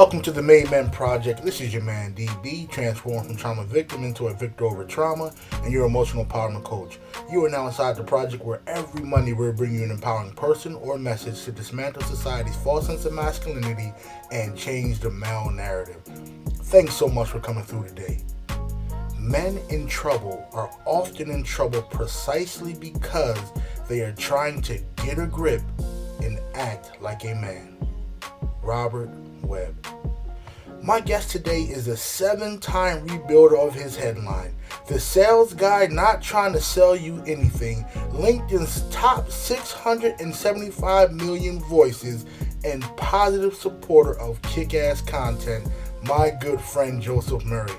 Welcome to the Made Men Project. This is your man DB, transformed from trauma victim into a victor over trauma, and your emotional empowerment coach. You are now inside the project where every Monday we're bringing you an empowering person or message to dismantle society's false sense of masculinity and change the male narrative. Thanks so much for coming through today. Men in trouble are often in trouble precisely because they are trying to get a grip and act like a man. Robert Webb. My guest today is a seven time rebuilder of his headline. The sales guy not trying to sell you anything. LinkedIn's top 675 million voices and positive supporter of kick ass content, my good friend Joseph Murray.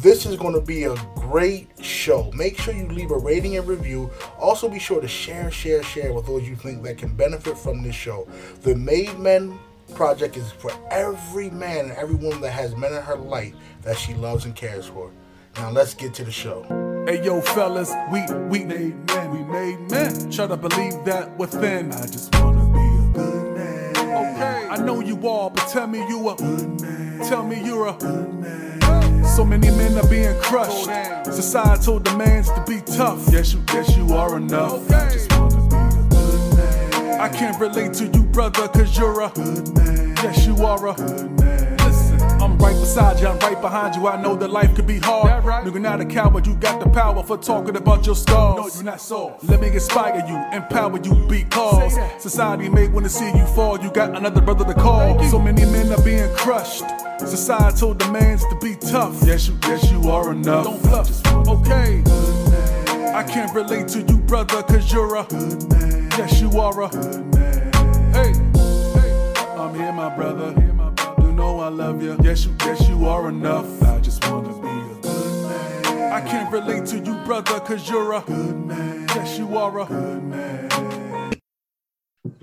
This is going to be a great show. Make sure you leave a rating and review. Also, be sure to share, share, share with those you think that can benefit from this show. The Made Men project is for every man and every woman that has men in her life that she loves and cares for. Now let's get to the show. Hey yo, fellas, we we made men, we made men. Try to believe that within. I just wanna be a good man. Okay, I know you all, but tell me you a good man. Tell me you're a good man. So many men are being crushed. Societal demands to be tough. Yes, you, yes, you are enough. Okay. I can't relate to you, brother, cause you're a good man. Yes, you are a good man. Listen, I'm right beside you, I'm right behind you. I know that life could be hard. That right? Nigga, not a coward, you got the power for talking about your scars. No, you're not soft. Let me inspire you, empower you, because society may wanna see you fall. You got another brother to call. So many men are being crushed. Societal demands to be tough. Yes, you, yes, you are enough. Don't bluff. Okay. I can't relate to you, brother, cause you're a good man. Yes, you are a good man. Hey, hey, I'm here, my brother. You know I love you. Yes, you, yes, you are enough. I just wanna be a good man. I can't relate to you, brother, cause you're a good man. Yes, you are a good man.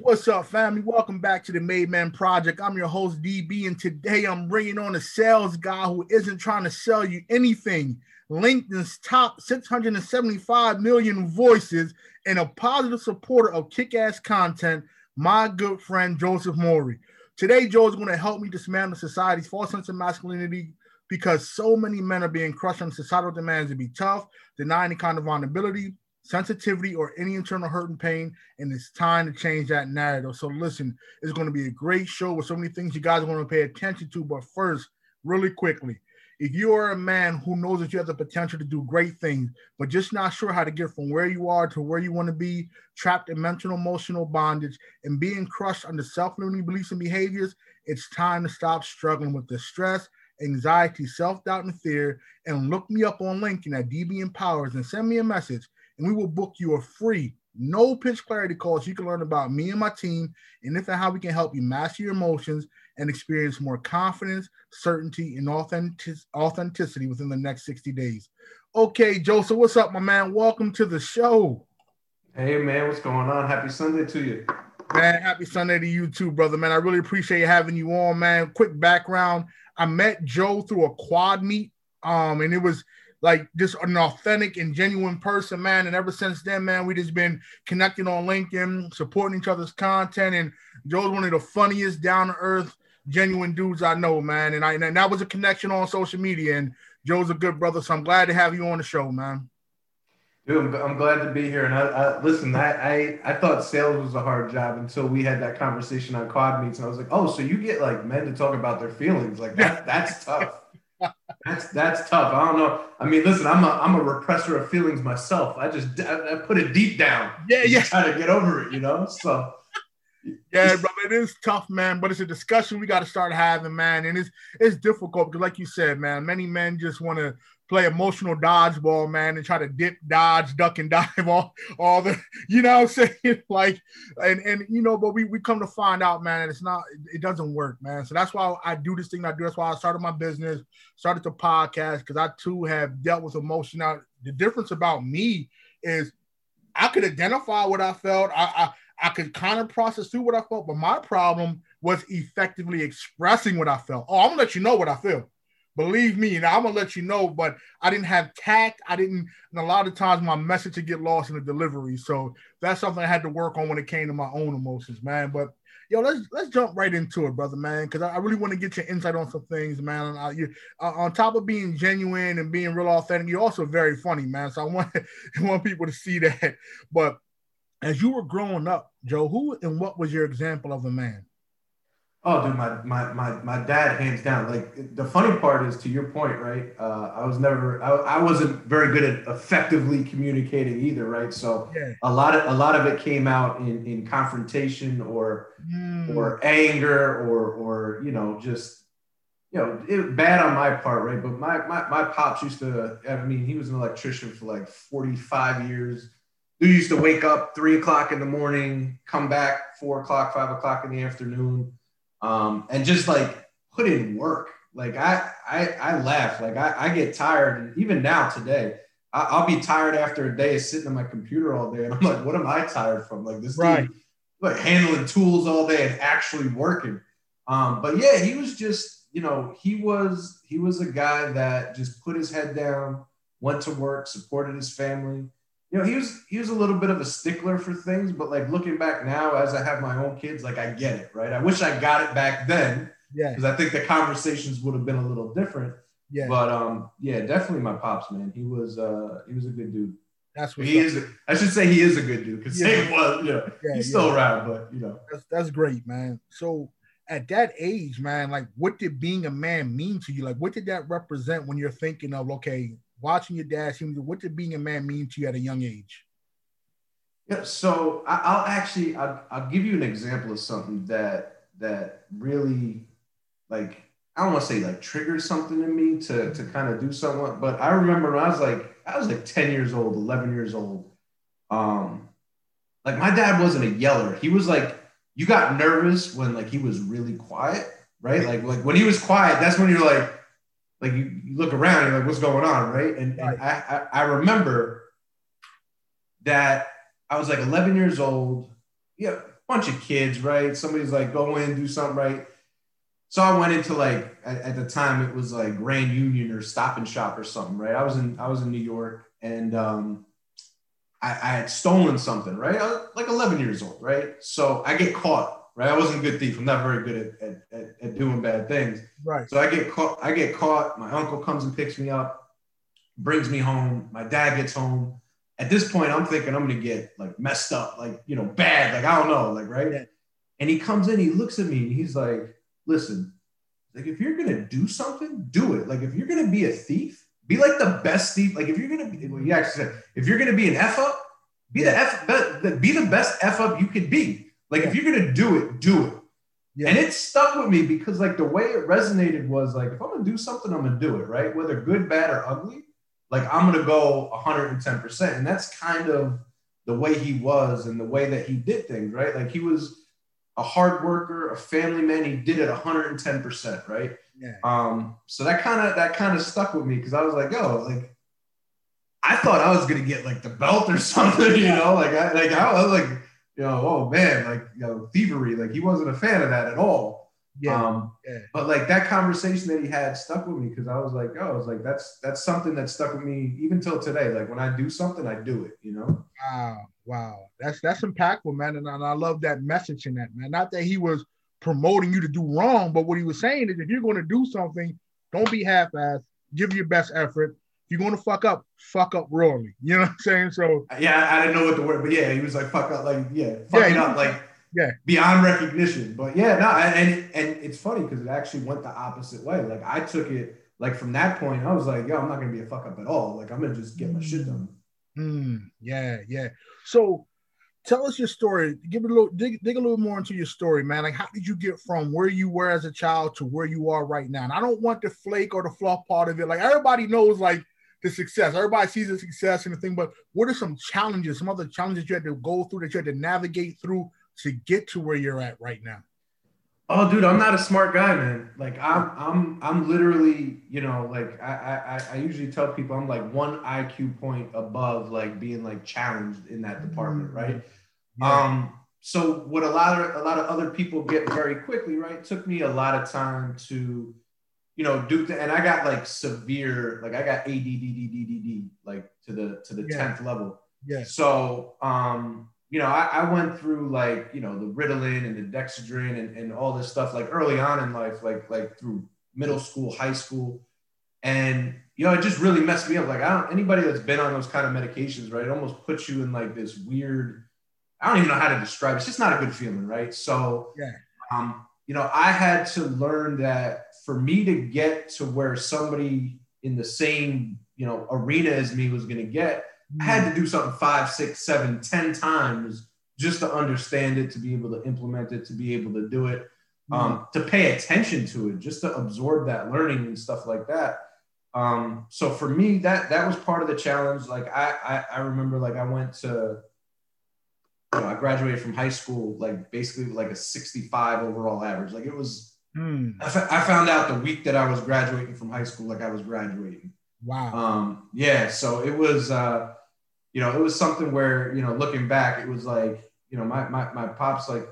What's up, family? Welcome back to the Made Man Project. I'm your host, DB, and today I'm bringing on a sales guy who isn't trying to sell you anything. LinkedIn's top 675 million voices and a positive supporter of kick ass content, my good friend Joseph Morey. Today, Joe is going to help me dismantle society's false sense of masculinity because so many men are being crushed on societal demands to be tough, deny any kind of vulnerability, sensitivity, or any internal hurt and pain. And it's time to change that narrative. So, listen, it's going to be a great show with so many things you guys going to pay attention to. But first, really quickly, if you are a man who knows that you have the potential to do great things, but just not sure how to get from where you are to where you want to be, trapped in mental emotional bondage, and being crushed under self limiting beliefs and behaviors, it's time to stop struggling with the stress, anxiety, self doubt, and fear. And look me up on LinkedIn at DB Empowers and send me a message, and we will book you a free no pitch clarity call so you can learn about me and my team and if and how we can help you master your emotions and experience more confidence, certainty, and authentic- authenticity within the next 60 days. Okay, Joseph, what's up, my man? Welcome to the show. Hey, man, what's going on? Happy Sunday to you. Man, happy Sunday to you too, brother. Man, I really appreciate having you on, man. Quick background I met Joe through a quad meet, um, and it was like just an authentic and genuine person, man. And ever since then, man, we just been connecting on LinkedIn, supporting each other's content. And Joe's one of the funniest, down to earth, genuine dudes I know, man. And I and that was a connection on social media. And Joe's a good brother, so I'm glad to have you on the show, man. Dude, I'm, glad to be here. And I, I listen, I, I I thought sales was a hard job until we had that conversation on Quad Meets, and I was like, oh, so you get like men to talk about their feelings, like that? That's tough. That's that's tough. I don't know. I mean, listen, I'm a I'm a repressor of feelings myself. I just I, I put it deep down. Yeah, yeah. Try to get over it, you know. So. Yeah, brother, it is tough, man. But it's a discussion we got to start having, man. And it's it's difficult because, like you said, man, many men just want to play emotional dodgeball, man, and try to dip, dodge, duck, and dive all, all the, you know I'm saying? Like, and and you know, but we we come to find out, man, it's not, it doesn't work, man. So that's why I do this thing I do. That's why I started my business, started the podcast, because I too have dealt with emotion. Now, the difference about me is I could identify what I felt. I, I I could kind of process through what I felt, but my problem was effectively expressing what I felt. Oh, I'm gonna let you know what I feel. Believe me, and I'm gonna let you know, but I didn't have tact. I didn't, and a lot of times my message would get lost in the delivery. So that's something I had to work on when it came to my own emotions, man. But yo, let's let's jump right into it, brother, man, because I, I, really want to get your insight on some things, man. Uh, you, uh, on top of being genuine and being real authentic, you're also very funny, man. So I want I want people to see that. But as you were growing up, Joe, who and what was your example of a man? Oh, dude, my, my my my dad, hands down. Like the funny part is, to your point, right? Uh, I was never, I, I wasn't very good at effectively communicating either, right? So yeah. a lot of a lot of it came out in in confrontation or mm. or anger or or you know just you know it, bad on my part, right? But my my my pops used to. I mean, he was an electrician for like forty five years. Dude used to wake up three o'clock in the morning, come back four o'clock, five o'clock in the afternoon um, and just like put in work. Like I, I, I laugh. Like I, I get tired, and even now today, I, will be tired after a day of sitting on my computer all day, and I'm like, what am I tired from? Like this right. dude, like handling tools all day and actually working. Um, but yeah, he was just, you know, he was he was a guy that just put his head down, went to work, supported his family you know, he was he was a little bit of a stickler for things, but like looking back now, as I have my own kids, like I get it, right? I wish I got it back then, yeah, because I think the conversations would have been a little different. Yeah, but um, yeah, definitely my pops, man. He was uh, he was a good dude. That's what he up. is. I should say he is a good dude because yeah. he was, you know, yeah, he's still yeah. around, but you know, that's that's great, man. So at that age, man, like what did being a man mean to you? Like what did that represent when you're thinking of okay, watching your dad see what did being a man mean to you at a young age? Yeah, so I'll actually I'll, I'll give you an example of something that that really like I don't want to say like triggered something in me to to kind of do something, but I remember when I was like I was like 10 years old, 11 years old. Um, like my dad wasn't a yeller. He was like you got nervous when like he was really quiet, right? Like like when he was quiet, that's when you're like like you, you look around, you're like, what's going on, right? And, right. and I, I, I remember that I was like 11 years old. Yeah, bunch of kids, right? Somebody's like, go in, do something right. So I went into like at, at, the time it was like Grand Union or Stop and Shop or something, right? I was in I was in New York and um, I, I had stolen something, right? I was like 11 years old, right? So I get caught right? I wasn't a good thief. I'm not very good at, at, at, at, doing bad things. Right. So I get caught. I get caught. My uncle comes and picks me up, brings me home. My dad gets home. At this point, I'm thinking I'm gonna get like messed up, like you know, bad. Like I don't know, like right. Yeah. And he comes in. He looks at me and he's like, "Listen, like if you're gonna do something, do it. Like if you're gonna be a thief, be like the best thief. Like if you're gonna be, well, you actually said, if you're gonna be an f up, be yeah. the f, be the best f up you could be." Like yeah. if you're gonna do it, do it. Yeah. And it stuck with me because like the way it resonated was like if I'm gonna do something, I'm gonna do it, right? Whether good, bad, or ugly, like I'm gonna go 110%. And that's kind of the way he was and the way that he did things, right? Like he was a hard worker, a family man. He did it 110%, right? Yeah. Um, so that kind of that kind of stuck with me because I was like, yo, like I thought I was gonna get like the belt or something, you know, like I like I was like you know, oh man, like you know, thievery. Like he wasn't a fan of that at all. Yeah. Um, yeah. But like that conversation that he had stuck with me because I was like, oh, I was like, that's that's something that stuck with me even till today. Like when I do something, I do it. You know. Wow, wow, that's that's impactful, man, and, and I love that message in that, man. Not that he was promoting you to do wrong, but what he was saying is, if you're going to do something, don't be half-assed. Give your best effort you're gonna fuck up, fuck up royally. You know what I'm saying? So yeah, I didn't know what the word, but yeah, he was like fuck up, like yeah, fucking yeah, up, like yeah, beyond recognition. But yeah, no, and and it's funny because it actually went the opposite way. Like I took it like from that point, I was like, yo, I'm not gonna be a fuck up at all. Like I'm gonna just get my shit done. Mm, yeah, yeah. So tell us your story. Give it a little dig, dig a little more into your story, man. Like how did you get from where you were as a child to where you are right now? And I don't want the flake or the fluff part of it. Like everybody knows, like the success. Everybody sees the success and the thing, but what are some challenges, some other challenges you had to go through that you had to navigate through to get to where you're at right now? Oh, dude, I'm not a smart guy, man. Like I'm, I'm, I'm literally, you know, like I, I, I usually tell people I'm like one IQ point above, like being like challenged in that department, mm-hmm. right? Yeah. Um, so what a lot of a lot of other people get very quickly, right? Took me a lot of time to you know, Duke, and I got like severe, like I got ADDDDDD, like to the to the tenth yeah. level. Yeah. So, um, you know, I, I, went through like, you know, the Ritalin and the Dexedrine and, and all this stuff like early on in life, like, like through middle school, high school. And, you know, it just really messed me up. Like, I don't, anybody that's been on those kind of medications, right, it almost puts you in like this weird, I don't even know how to describe it. It's just not a good feeling, right? So, yeah. um, you know, I had to learn that for me to get to where somebody in the same, you know, arena as me was going to get, I had to do something five, six, seven, ten times just to understand it, to be able to implement it, to be able to do it, um, to pay attention to it, just to absorb that learning and stuff like that. Um, so for me, that that was part of the challenge. Like I, I, I remember, like I went to, you know, I graduated from high school, like basically like a 65 overall average. Like it was, mm. I, f- I found out the week that I was graduating from high school, like I was graduating. Wow. Um, yeah. So it was, uh, you know, it was something where, you know, looking back, it was like, you know, my, my, my pops, like,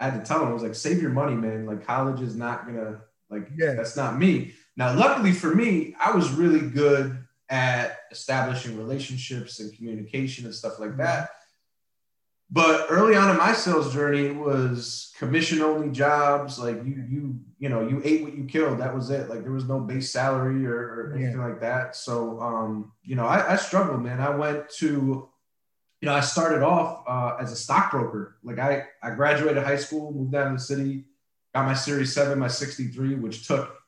I had to tell him, I was like, save your money, man. Like, college is not gonna, like, yeah. that's not me. Now, luckily for me, I was really good at establishing relationships and communication and stuff like mm-hmm. that. But early on in my sales journey, it was commission only jobs. Like you, you, you know, you ate what you killed. That was it. Like there was no base salary or, or anything yeah. like that. So, um, you know, I, I, struggled, man. I went to, you know, I started off uh, as a stockbroker. Like I, I graduated high school, moved down to the city, got my Series Seven, my '63, which took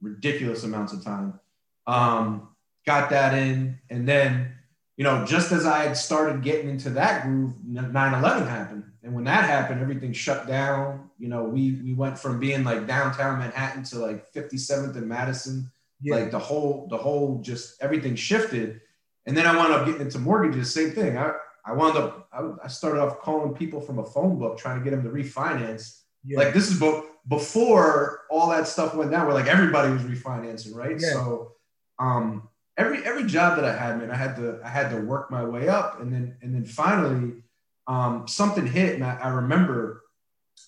ridiculous amounts of time. Um, got that in, and then you know, just as I had started getting into that groove, 9-11 happened. And when that happened, everything shut down. You know, we we went from being like downtown Manhattan to like 57th and Madison. Yeah. Like the whole, the whole just everything shifted. And then I wound up getting into mortgages, same thing. I, I wound up, I, I started off calling people from a phone book trying to get them to refinance. Yeah. Like this is before all that stuff went down, where like everybody was refinancing, right? Yeah. So um every every job that I had, man, I had to I had to work my way up, and then and then finally, um, something hit, and I, I remember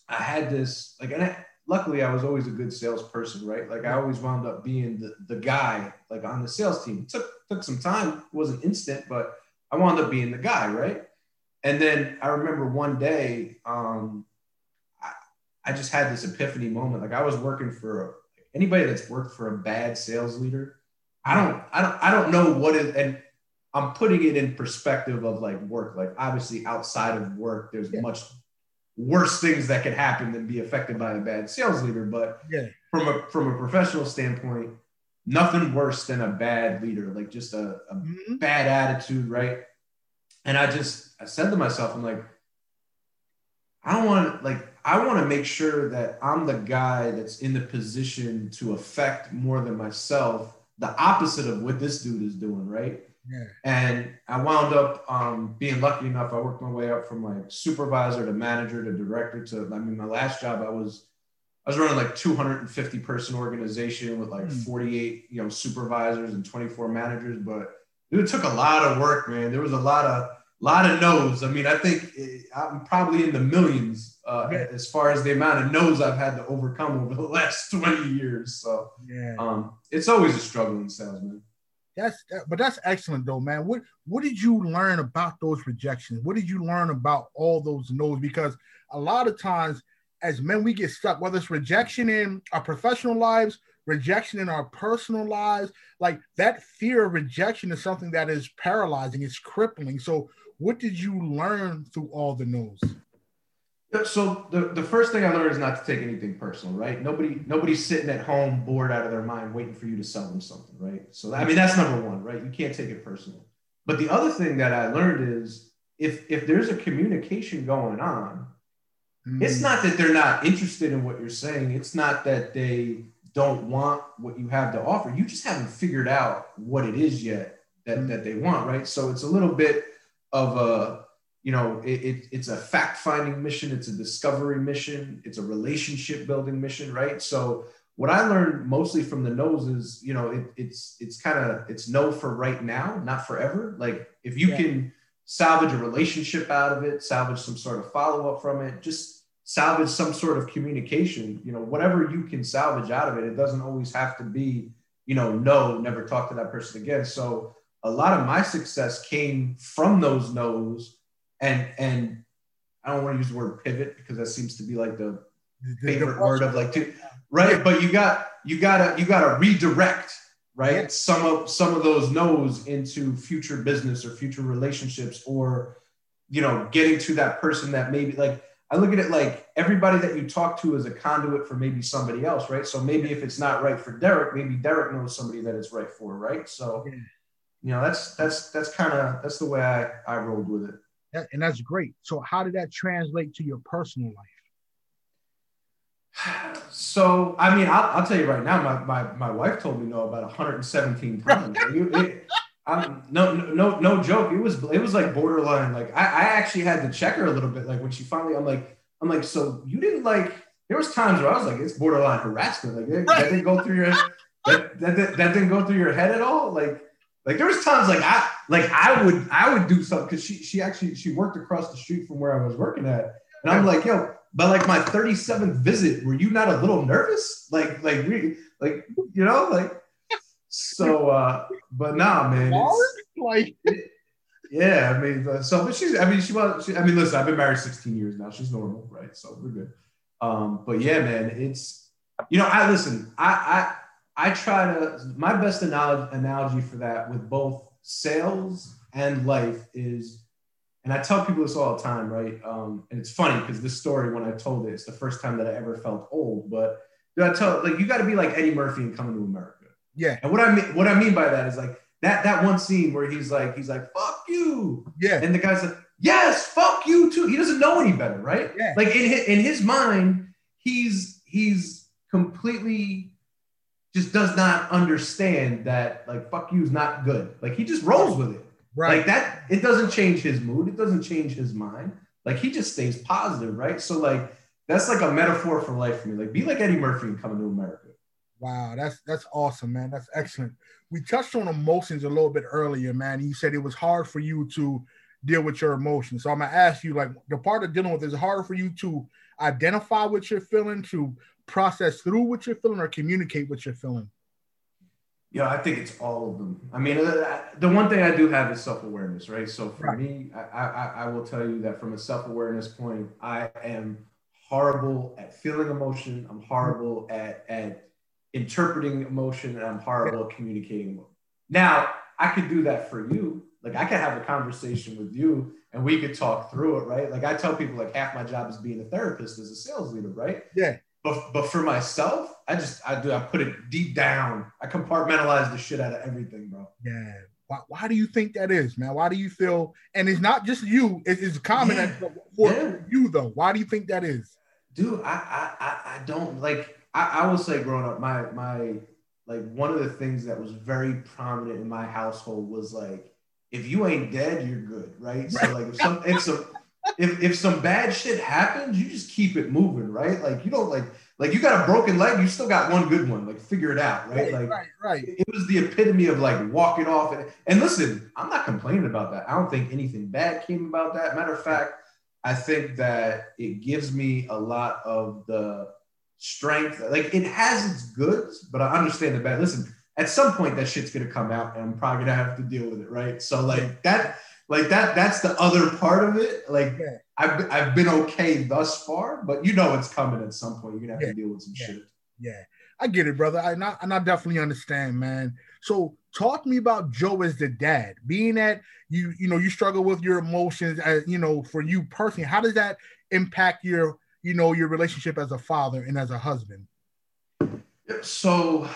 I had this like, and I, luckily I was always a good salesperson, right? Like I always wound up being the the guy like on the sales team. It took took some time, it wasn't instant, but I wound up being the guy, right? And then I remember one day, um, I, I just had this epiphany moment. Like I was working for anybody that's worked for a bad sales leader I don't, I don't, I don't know what is, and I'm putting it in perspective of like work. Like obviously outside of work, there's yeah. much worse things that could happen than be affected by a bad sales leader. But yeah. from a from a professional standpoint, nothing worse than a bad leader, like just a, a mm-hmm. bad attitude, right? And I just I said to myself, I'm like, I don't want like I want to make sure that I'm the guy that's in the position to affect more than myself the opposite of what this dude is doing, right? Yeah. And I wound up um, being lucky enough. I worked my way up from like supervisor to manager to director to. I mean, my last job, I was I was running like 250 person organization with like mm. 48 you know supervisors and 24 managers. But it took a lot of work, man. There was a lot of lot of no's. I mean, I think it, I'm probably in the millions uh, yeah. as far as the amount of no's I've had to overcome over the last 20 years. So yeah, um, it's always a struggle in sales, man. That's that, but that's excellent though, man. What what did you learn about those rejections? What did you learn about all those no's? Because a lot of times as men, we get stuck, whether it's rejection in our professional lives, rejection in our personal lives, like that fear of rejection is something that is paralyzing, it's crippling. So what did you learn through all the no's? So the, the first thing I learned is not to take anything personal, right? Nobody nobody's sitting at home bored out of their mind waiting for you to sell them something, right? So I mean that's number one, right? You can't take it personal. But the other thing that I learned is if if there's a communication going on, mm. it's not that they're not interested in what you're saying. It's not that they don't want what you have to offer. You just haven't figured out what it is yet that, mm. that they want, right? So it's a little bit of a you know it, it, it's a fact finding mission it's a discovery mission it's a relationship building mission right so what i learned mostly from the nose is you know it, it's it's kind of it's no for right now not forever like if you yeah. can salvage a relationship out of it salvage some sort of follow-up from it just salvage some sort of communication you know whatever you can salvage out of it it doesn't always have to be you know no never talk to that person again so a lot of my success came from those no's and and I don't want to use the word pivot because that seems to be like the favorite word of like to right but you got you gotta you gotta redirect right yeah. some of some of those no's into future business or future relationships or you know getting to that person that maybe like i look at it like everybody that you talk to is a conduit for maybe somebody else right so maybe if it's not right for derek maybe derek knows somebody that it's right for right so yeah. you know that's that's that's kind of that's the way i i rolled with it and that's great so how did that translate to your personal life so I mean, I'll, I'll, tell you right now, my, my, my wife told me no about 117 times. it, I'm, no, no, no joke. It was it was like borderline. Like I, I actually had to check her a little bit. Like when she finally, I'm like, I'm like, so you didn't like. There was times where I was like, it's borderline harassment. Like that, that didn't go through your that, that, that, that didn't go through your head at all. Like like there was times like I like I would I would do something because she she actually she worked across the street from where I was working at, and I'm like, yo, but like my 37th visit, were you not a little nervous? Like, like, re, like, you know, like, so, uh, but nah, man, like, yeah, I mean, uh, so, but she's, I mean, she was, she, I mean, listen, I've been married 16 years now. She's normal, right? So we're good. Um, but yeah, man, it's, you know, I listen, I, I, I try to, my best analogy, analogy for that with both sales and life is and I tell people this all the time, right? Um, and it's funny because this story, when I told it, it's the first time that I ever felt old. But dude, I tell like you got to be like Eddie Murphy and coming to America. Yeah. And what I mean, what I mean by that is like that that one scene where he's like, he's like, "Fuck you." Yeah. And the guy's like, "Yes, fuck you too." He doesn't know any better, right? Yeah. Like in his, in his mind, he's he's completely just does not understand that like fuck you is not good. Like he just rolls with it. Right. Like that, it doesn't change his mood. It doesn't change his mind. Like he just stays positive, right? So like that's like a metaphor for life for me. Like be like Eddie Murphy and coming to America. Wow, that's that's awesome, man. That's excellent. We touched on emotions a little bit earlier, man. You said it was hard for you to deal with your emotions. So I'm gonna ask you, like, the part of dealing with is it harder for you to identify what you're feeling, to process through what you're feeling, or communicate what you're feeling? Yeah, I think it's all of them. I mean, uh, the one thing I do have is self awareness, right? So for right. me, I, I, I will tell you that from a self awareness point, I am horrible at feeling emotion. I'm horrible at at interpreting emotion, and I'm horrible at communicating. Now, I could do that for you. Like I could have a conversation with you, and we could talk through it, right? Like I tell people, like half my job is being a therapist as a sales leader, right? Yeah. But, but for myself, I just I do I put it deep down. I compartmentalize the shit out of everything, bro. Yeah. Why, why do you think that is, man? Why do you feel? And it's not just you. it's common yeah. for yeah. you though. Why do you think that is? Dude, I I I don't like. I, I will say, growing up, my my like one of the things that was very prominent in my household was like, if you ain't dead, you're good, right? right. So like if some if some if if some bad shit happens, you just keep it moving, right? Like you don't like like you got a broken leg, you still got one good one. Like figure it out, right? right like right, right. It was the epitome of like walking off. And, and listen, I'm not complaining about that. I don't think anything bad came about that. Matter of fact, I think that it gives me a lot of the strength. Like it has its goods, but I understand the bad. Listen, at some point that shit's gonna come out, and I'm probably gonna have to deal with it, right? So like that like that that's the other part of it like yeah. I've, I've been okay thus far but you know it's coming at some point you're gonna have yeah. to deal with some yeah. shit yeah i get it brother I, not, and I definitely understand man so talk to me about joe as the dad being that you you know you struggle with your emotions as you know for you personally how does that impact your you know your relationship as a father and as a husband so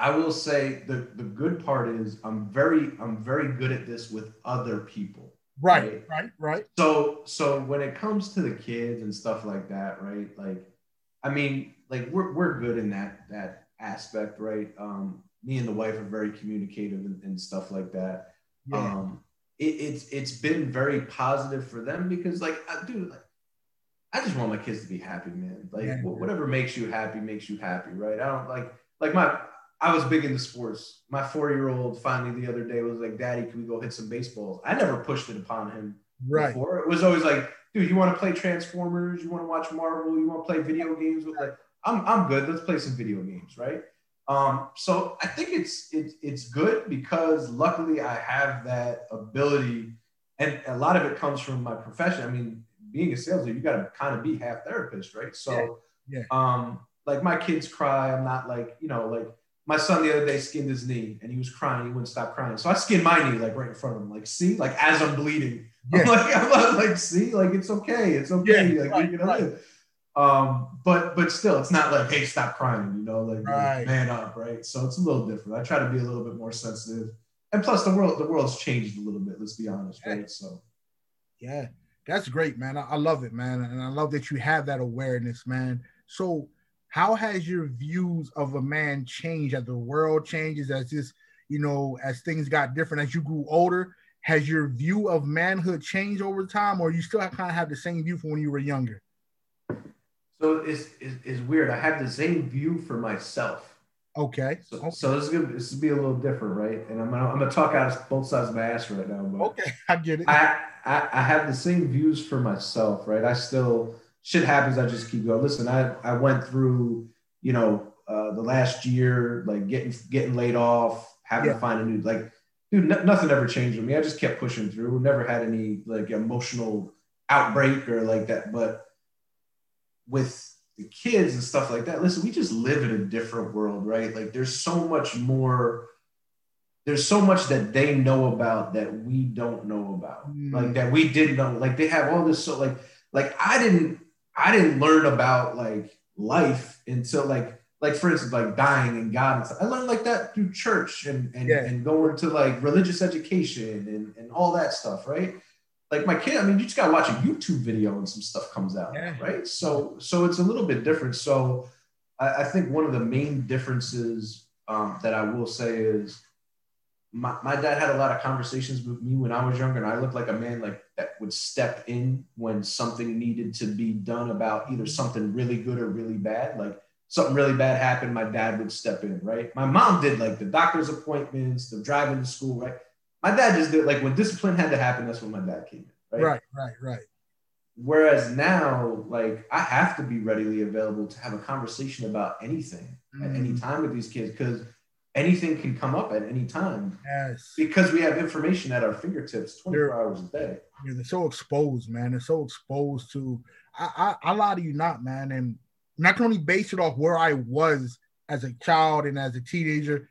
I will say the the good part is I'm very I'm very good at this with other people. Right, right, right, right. So so when it comes to the kids and stuff like that, right? Like, I mean, like we're we're good in that that aspect, right? Um, me and the wife are very communicative and, and stuff like that. Yeah. Um, it, it's it's been very positive for them because like, dude, like, I just want my kids to be happy, man. Like yeah. whatever makes you happy makes you happy, right? I don't like like my I was big into sports. My four year old finally the other day was like, Daddy, can we go hit some baseballs? I never pushed it upon him right. before. It was always like, dude, you want to play Transformers? You want to watch Marvel? You want to play video games? With like, I'm, I'm good. Let's play some video games, right? Um, so I think it's it's it's good because luckily I have that ability and a lot of it comes from my profession. I mean, being a salesman, you got to kind of be half therapist, right? So, yeah. um, like my kids cry, I'm not like you know like my son the other day skinned his knee and he was crying. He wouldn't stop crying. So I skinned my knee like right in front of him. Like, see, like as I'm bleeding, yeah. I'm like, I'm like, see, like it's okay, it's okay. Yeah, like right, you're gonna right. Um, but but still, it's not like, hey, stop crying. You know, like, right. man up, right? So it's a little different. I try to be a little bit more sensitive. And plus, the world the world's changed a little bit. Let's be honest, right? So, yeah, that's great, man. I, I love it, man, and I love that you have that awareness, man. So how has your views of a man changed? As the world changes as this you know as things got different as you grew older has your view of manhood changed over time or you still kind of have the same view from when you were younger? So it's, it's, it's weird. I have the same view for myself okay so, okay. so this is gonna this is be a little different right and i'm gonna i'm gonna talk out of both sides of my ass right now but okay i get it I, I i have the same views for myself right i still shit happens. I just keep going. Listen, I I went through you know uh, the last year like getting getting laid off, having yeah. to find a new like dude. N- nothing ever changed with me. I just kept pushing through. Never had any like emotional outbreak or like that. But with the kids and stuff like that, listen, we just live in a different world, right? Like there's so much more there's so much that they know about that we don't know about mm. like that we didn't know like they have all this so like like i didn't I didn't learn about like life until like like for instance like dying and God and stuff. I learned like that through church and and, yeah. and going to like religious education and, and all that stuff, right? Like my kid, I mean, you just gotta watch a YouTube video and some stuff comes out, yeah. right? So so it's a little bit different. So I, I think one of the main differences um, that I will say is my, my dad had a lot of conversations with me when I was younger, and I looked like a man like that would step in when something needed to be done about either something really good or really bad. Like something really bad happened, my dad would step in, right? My mom did like the doctor's appointments, the driving to school, right? My dad just did like when discipline had to happen, that's when my dad came in, right? Right, right, right. Whereas now, like I have to be readily available to have a conversation about anything mm. at any time with these kids because anything can come up at any time. Yes. Because we have information at our fingertips 24 they're, hours a day. Yeah, they're so exposed, man. They're so exposed to I, I I lie to you not, man. And not only base it off where I was as a child and as a teenager,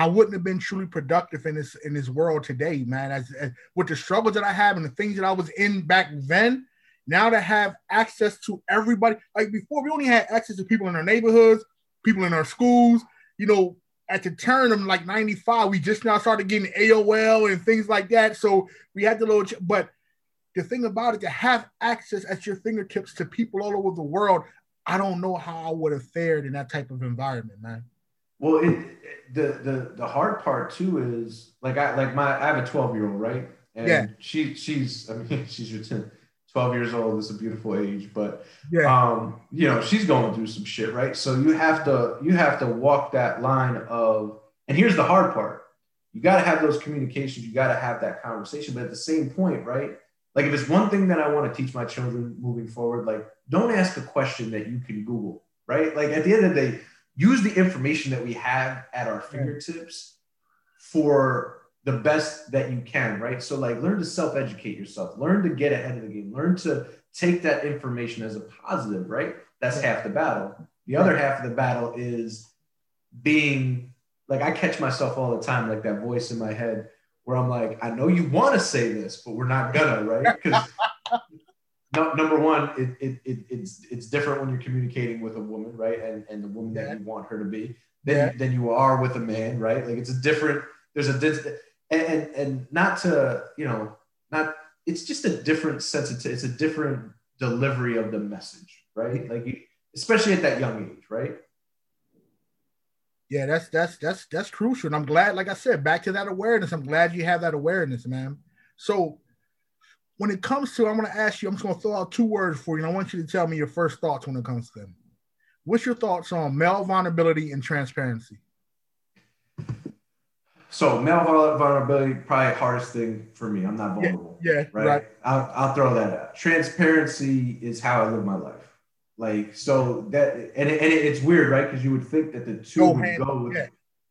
I wouldn't have been truly productive in this in this world today, man. As, as with the struggles that I have and the things that I was in back then, now to have access to everybody, like before, we only had access to people in our neighborhoods, people in our schools, you know, at the turn of like 95, we just now started getting AOL and things like that. So we had the little, but the thing about it, to have access at your fingertips to people all over the world, I don't know how I would have fared in that type of environment, man. Well, it, the the the hard part too is like I like my I have a 12 year old, right? And yeah. she she's I mean she's your 10, 12 years old is a beautiful age, but yeah. um, you know, she's going through some shit, right? So you have to you have to walk that line of and here's the hard part. You got to have those communications, you got to have that conversation, but at the same point, right? Like if it's one thing that I want to teach my children moving forward, like don't ask a question that you can Google, right? Like at the end of the day, use the information that we have at our fingertips for the best that you can, right? So like learn to self-educate yourself, learn to get ahead of the game, learn to take that information as a positive, right? That's half the battle. The other half of the battle is being like I catch myself all the time, like that voice in my head where I'm like, I know you want to say this, but we're not gonna, right? Because no, number one, it, it, it, it's it's different when you're communicating with a woman, right? And and the woman that you want her to be than, yeah. than you are with a man, right? Like it's a different, there's a and, and, and not to you know not it's just a different sensitivity it's a different delivery of the message right like you, especially at that young age right yeah that's that's that's that's crucial and i'm glad like i said back to that awareness i'm glad you have that awareness man so when it comes to i'm going to ask you i'm just going to throw out two words for you and i want you to tell me your first thoughts when it comes to them what's your thoughts on male vulnerability and transparency so male vulnerability probably hardest thing for me. I'm not vulnerable. Yeah, yeah right. right. I'll, I'll throw that out. Transparency is how I live my life. Like so that and it, and it's weird, right? Because you would think that the two go would go. Yeah.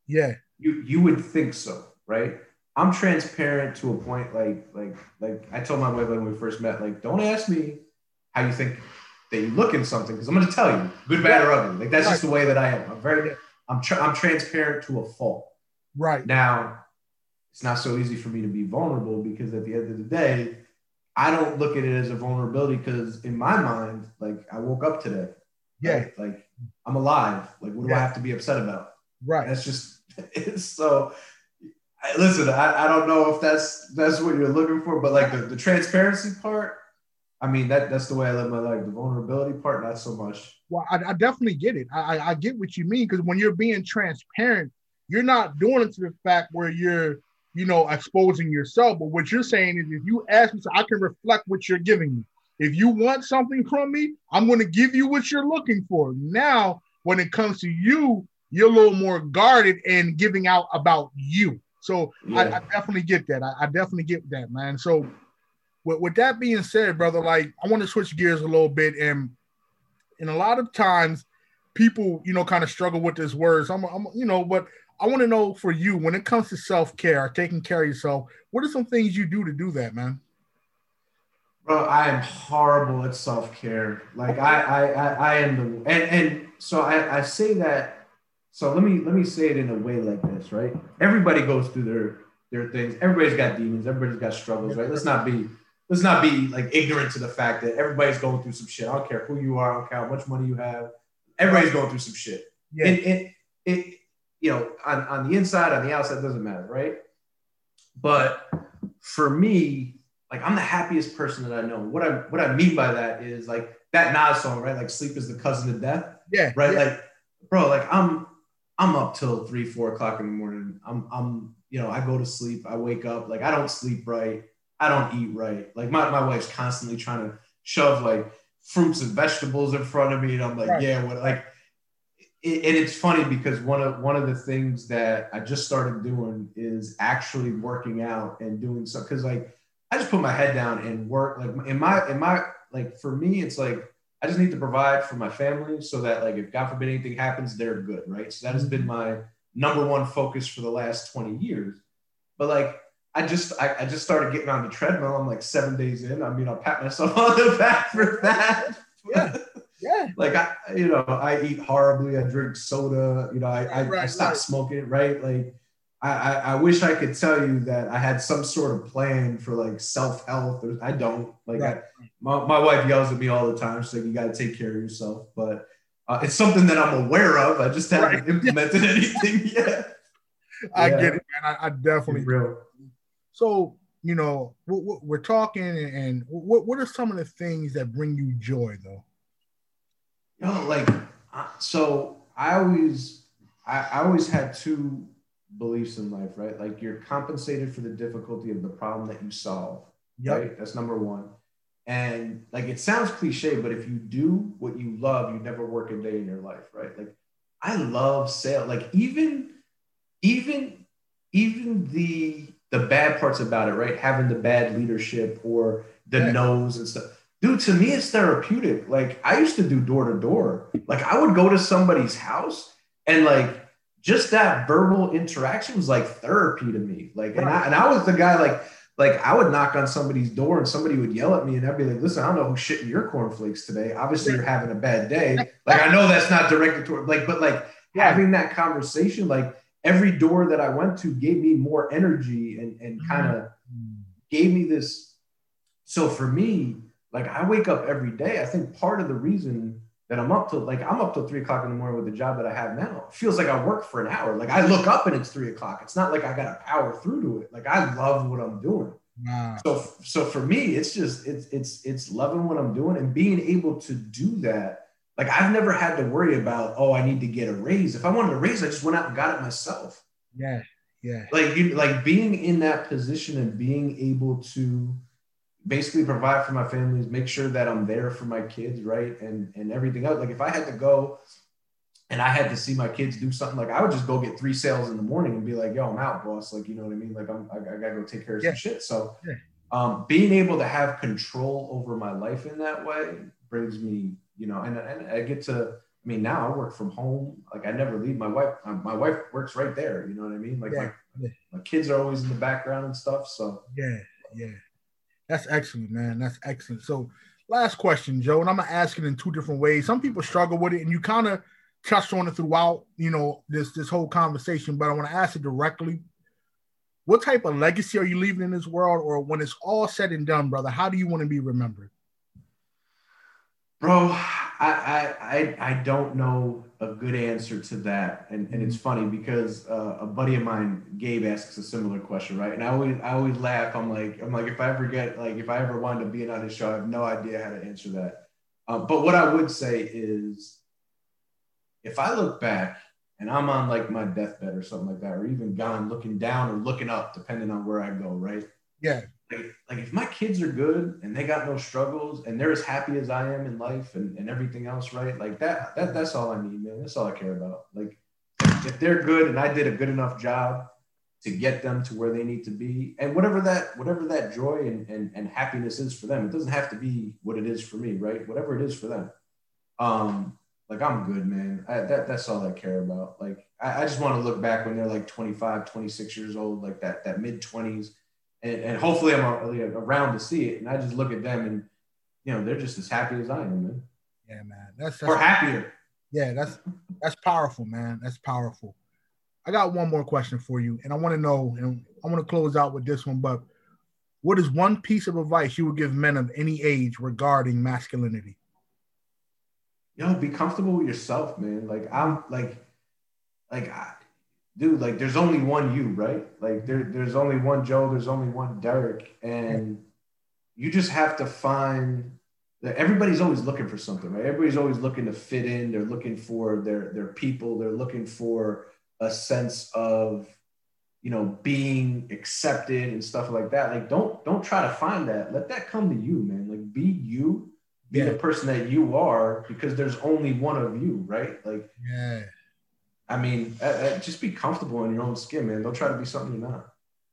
yeah. You you would think so, right? I'm transparent to a point. Like like like I told my wife when we first met, like don't ask me how you think that you look in something because I'm going to tell you, good, bad, or ugly. Like that's right. just the way that I am. I'm very I'm tra- I'm transparent to a fault. Right now, it's not so easy for me to be vulnerable because at the end of the day, I don't look at it as a vulnerability because in my mind, like I woke up today. Yeah. Right? Like I'm alive. Like what do yeah. I have to be upset about? Right. That's just it's so listen, I, I don't know if that's that's what you're looking for, but like the, the transparency part, I mean that that's the way I live my life. The vulnerability part, not so much. Well, I, I definitely get it. I, I get what you mean because when you're being transparent, you're not doing it to the fact where you're, you know, exposing yourself. But what you're saying is if you ask me, so I can reflect what you're giving me. If you want something from me, I'm going to give you what you're looking for. Now, when it comes to you, you're a little more guarded and giving out about you. So yeah. I, I, definitely get that. I, I, definitely get that, man. So with, with that being said, brother, like I want to switch gears a little bit, and and a lot of times people, you know, kind of struggle with this words. I'm, I'm you know, but I want to know for you when it comes to self care, taking care of yourself. What are some things you do to do that, man? Bro, I am horrible at self care. Like I, I, I, I am the and and so I, I say that so let me let me say it in a way like this, right? Everybody goes through their their things. Everybody's got demons. Everybody's got struggles, right? Let's not be let's not be like ignorant to the fact that everybody's going through some shit. I don't care who you are. I don't care how much money you have. Everybody's going through some shit. Yeah. And, and it, you know, on, on the inside, on the outside, doesn't matter, right? But for me, like I'm the happiest person that I know. What I what I mean by that is like that Nas song, right? Like sleep is the cousin of death. Yeah. Right. Yeah. Like, bro, like I'm I'm up till three, four o'clock in the morning. I'm, I'm, you know, I go to sleep. I wake up. Like I don't sleep right. I don't eat right. Like my, my wife's constantly trying to shove like fruits and vegetables in front of me, and I'm like, right. yeah, what? Like, it, and it's funny because one of one of the things that I just started doing is actually working out and doing stuff. Because like I just put my head down and work. Like in my in my like for me, it's like I just need to provide for my family so that like if God forbid anything happens, they're good, right? So that has been mm-hmm. my number one focus for the last 20 years. But like I just I, I just started getting on the treadmill. I'm like seven days in. I mean, I'll pat myself on the back for that. Yeah. Yeah. like I, you know, I eat horribly. I drink soda. You know, I I, right, I stopped right. smoking. Right. Like I, I, I wish I could tell you that I had some sort of plan for like self health. I don't. Like right. I, my, my wife yells at me all the time. She's like, "You got to take care of yourself." But uh, it's something that I'm aware of. I just haven't right. implemented anything yet. I yeah. get it, man. I, I definitely. So you know, we're, we're talking, and what what are some of the things that bring you joy, though? You know, like uh, so, I always I, I always had two beliefs in life, right? Like you're compensated for the difficulty of the problem that you solve. Yep. Right. That's number one. And like it sounds cliche, but if you do what you love, you never work a day in your life, right? Like I love sales. Like even, even, even the the bad parts about it, right? Having the bad leadership or the yeah. no's and stuff. Dude, to me, it's therapeutic. Like I used to do door to door. Like I would go to somebody's house and like just that verbal interaction was like therapy to me. Like, and I, and I was the guy like, like I would knock on somebody's door and somebody would yell at me and I'd be like, listen, I don't know who's shitting your cornflakes today. Obviously you're having a bad day. Like, I know that's not directed toward like, but like yeah. having that conversation, like every door that I went to gave me more energy and, and kind of mm-hmm. gave me this. So for me, like I wake up every day. I think part of the reason that I'm up till like I'm up till three o'clock in the morning with the job that I have now. It feels like I work for an hour. Like I look up and it's three o'clock. It's not like I got to power through to it. Like I love what I'm doing. Wow. So so for me, it's just it's it's it's loving what I'm doing and being able to do that. Like I've never had to worry about oh I need to get a raise. If I wanted a raise, I just went out and got it myself. Yeah, yeah. Like you like being in that position and being able to basically provide for my families, make sure that I'm there for my kids, right? And and everything else. Like if I had to go and I had to see my kids do something, like I would just go get three sales in the morning and be like, yo, I'm out, boss. Like, you know what I mean? Like I'm I, I gotta go take care of yeah. some shit. So yeah. um, being able to have control over my life in that way brings me, you know, and, and I get to I mean, now I work from home. Like I never leave. My wife, my wife works right there. You know what I mean? Like yeah. my, my kids are always in the background and stuff. So yeah, yeah, that's excellent, man. That's excellent. So last question, Joe, and I'm gonna ask it in two different ways. Some people struggle with it, and you kind of touched on it throughout, you know, this this whole conversation. But I want to ask it directly. What type of legacy are you leaving in this world, or when it's all said and done, brother? How do you want to be remembered? Bro, I, I I don't know a good answer to that, and and it's funny because uh, a buddy of mine, Gabe, asks a similar question, right? And I always I always laugh. I'm like I'm like if I ever get like if I ever wind up being on his show, I have no idea how to answer that. Uh, but what I would say is, if I look back and I'm on like my deathbed or something like that, or even gone looking down or looking up, depending on where I go, right? Yeah like, like if my kids are good and they got no struggles and they're as happy as I am in life and, and everything else, right? Like that, that that's all I need, man. That's all I care about. Like if they're good and I did a good enough job to get them to where they need to be, and whatever that whatever that joy and, and, and happiness is for them, it doesn't have to be what it is for me, right? Whatever it is for them. Um, like I'm good, man. I, that that's all I care about. Like I, I just want to look back when they're like 25, 26 years old, like that that mid 20s and, and hopefully I'm around to see it. And I just look at them and, you know, they're just as happy as I am, man. Yeah, man. That's, that's or happier. Yeah, that's that's powerful, man. That's powerful. I got one more question for you, and I want to know, and I want to close out with this one. But what is one piece of advice you would give men of any age regarding masculinity? You know, be comfortable with yourself, man. Like I'm like, like I, dude, like there's only one you, right? Like there, there's only one Joe, there's only one Derek, and you just have to find that everybody's always looking for something, right? Everybody's always looking to fit in. They're looking for their their people. They're looking for a sense of you know being accepted and stuff like that. Like don't don't try to find that. Let that come to you, man. Like be you. Be yeah. the person that you are because there's only one of you, right? Like yeah I mean, uh, uh, just be comfortable in your own skin, man. Don't try to be something you're not.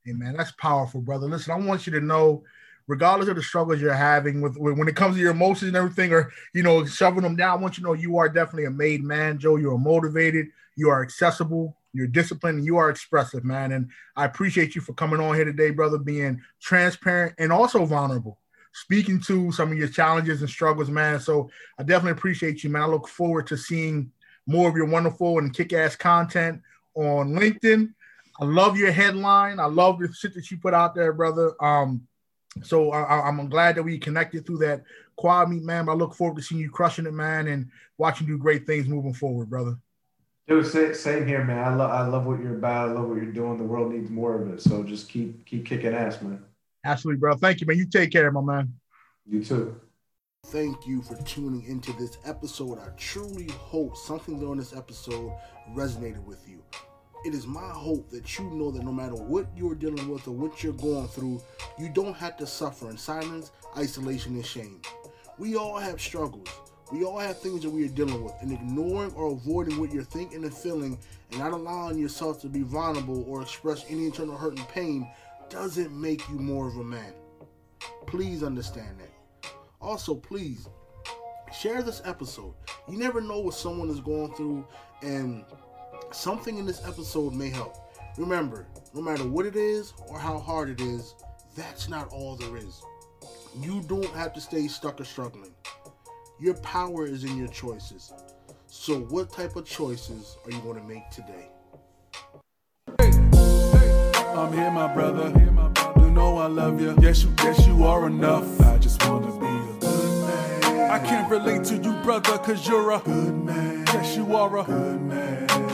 Hey, man, that's powerful, brother. Listen, I want you to know, regardless of the struggles you're having with, when it comes to your emotions and everything, or you know, shoving them down, I want you to know you are definitely a made man, Joe. You are motivated, you are accessible, you're disciplined, you are expressive, man. And I appreciate you for coming on here today, brother, being transparent and also vulnerable speaking to some of your challenges and struggles, man. So I definitely appreciate you, man. I look forward to seeing more of your wonderful and kick-ass content on LinkedIn. I love your headline. I love the shit that you put out there, brother. Um, so I, am glad that we connected through that quad meet, man. I look forward to seeing you crushing it, man, and watching you do great things moving forward, brother. Dude, same here, man. I love I love what you're about. I love what you're doing. The world needs more of it. So just keep keep kicking ass, man. Absolutely, bro. Thank you, man. You take care, my man. You too. Thank you for tuning into this episode. I truly hope something during this episode resonated with you. It is my hope that you know that no matter what you're dealing with or what you're going through, you don't have to suffer in silence, isolation, and shame. We all have struggles. We all have things that we are dealing with, and ignoring or avoiding what you're thinking and feeling and not allowing yourself to be vulnerable or express any internal hurt and pain doesn't make you more of a man. Please understand that. Also, please share this episode. You never know what someone is going through, and something in this episode may help. Remember, no matter what it is or how hard it is, that's not all there is. You don't have to stay stuck or struggling. Your power is in your choices. So, what type of choices are you going to make today? I'm here, my brother. You know I love you. Yes, you, yes, you are enough. I just wanna I can't relate to you, brother, cause you're a good man. Yes, you are a good man.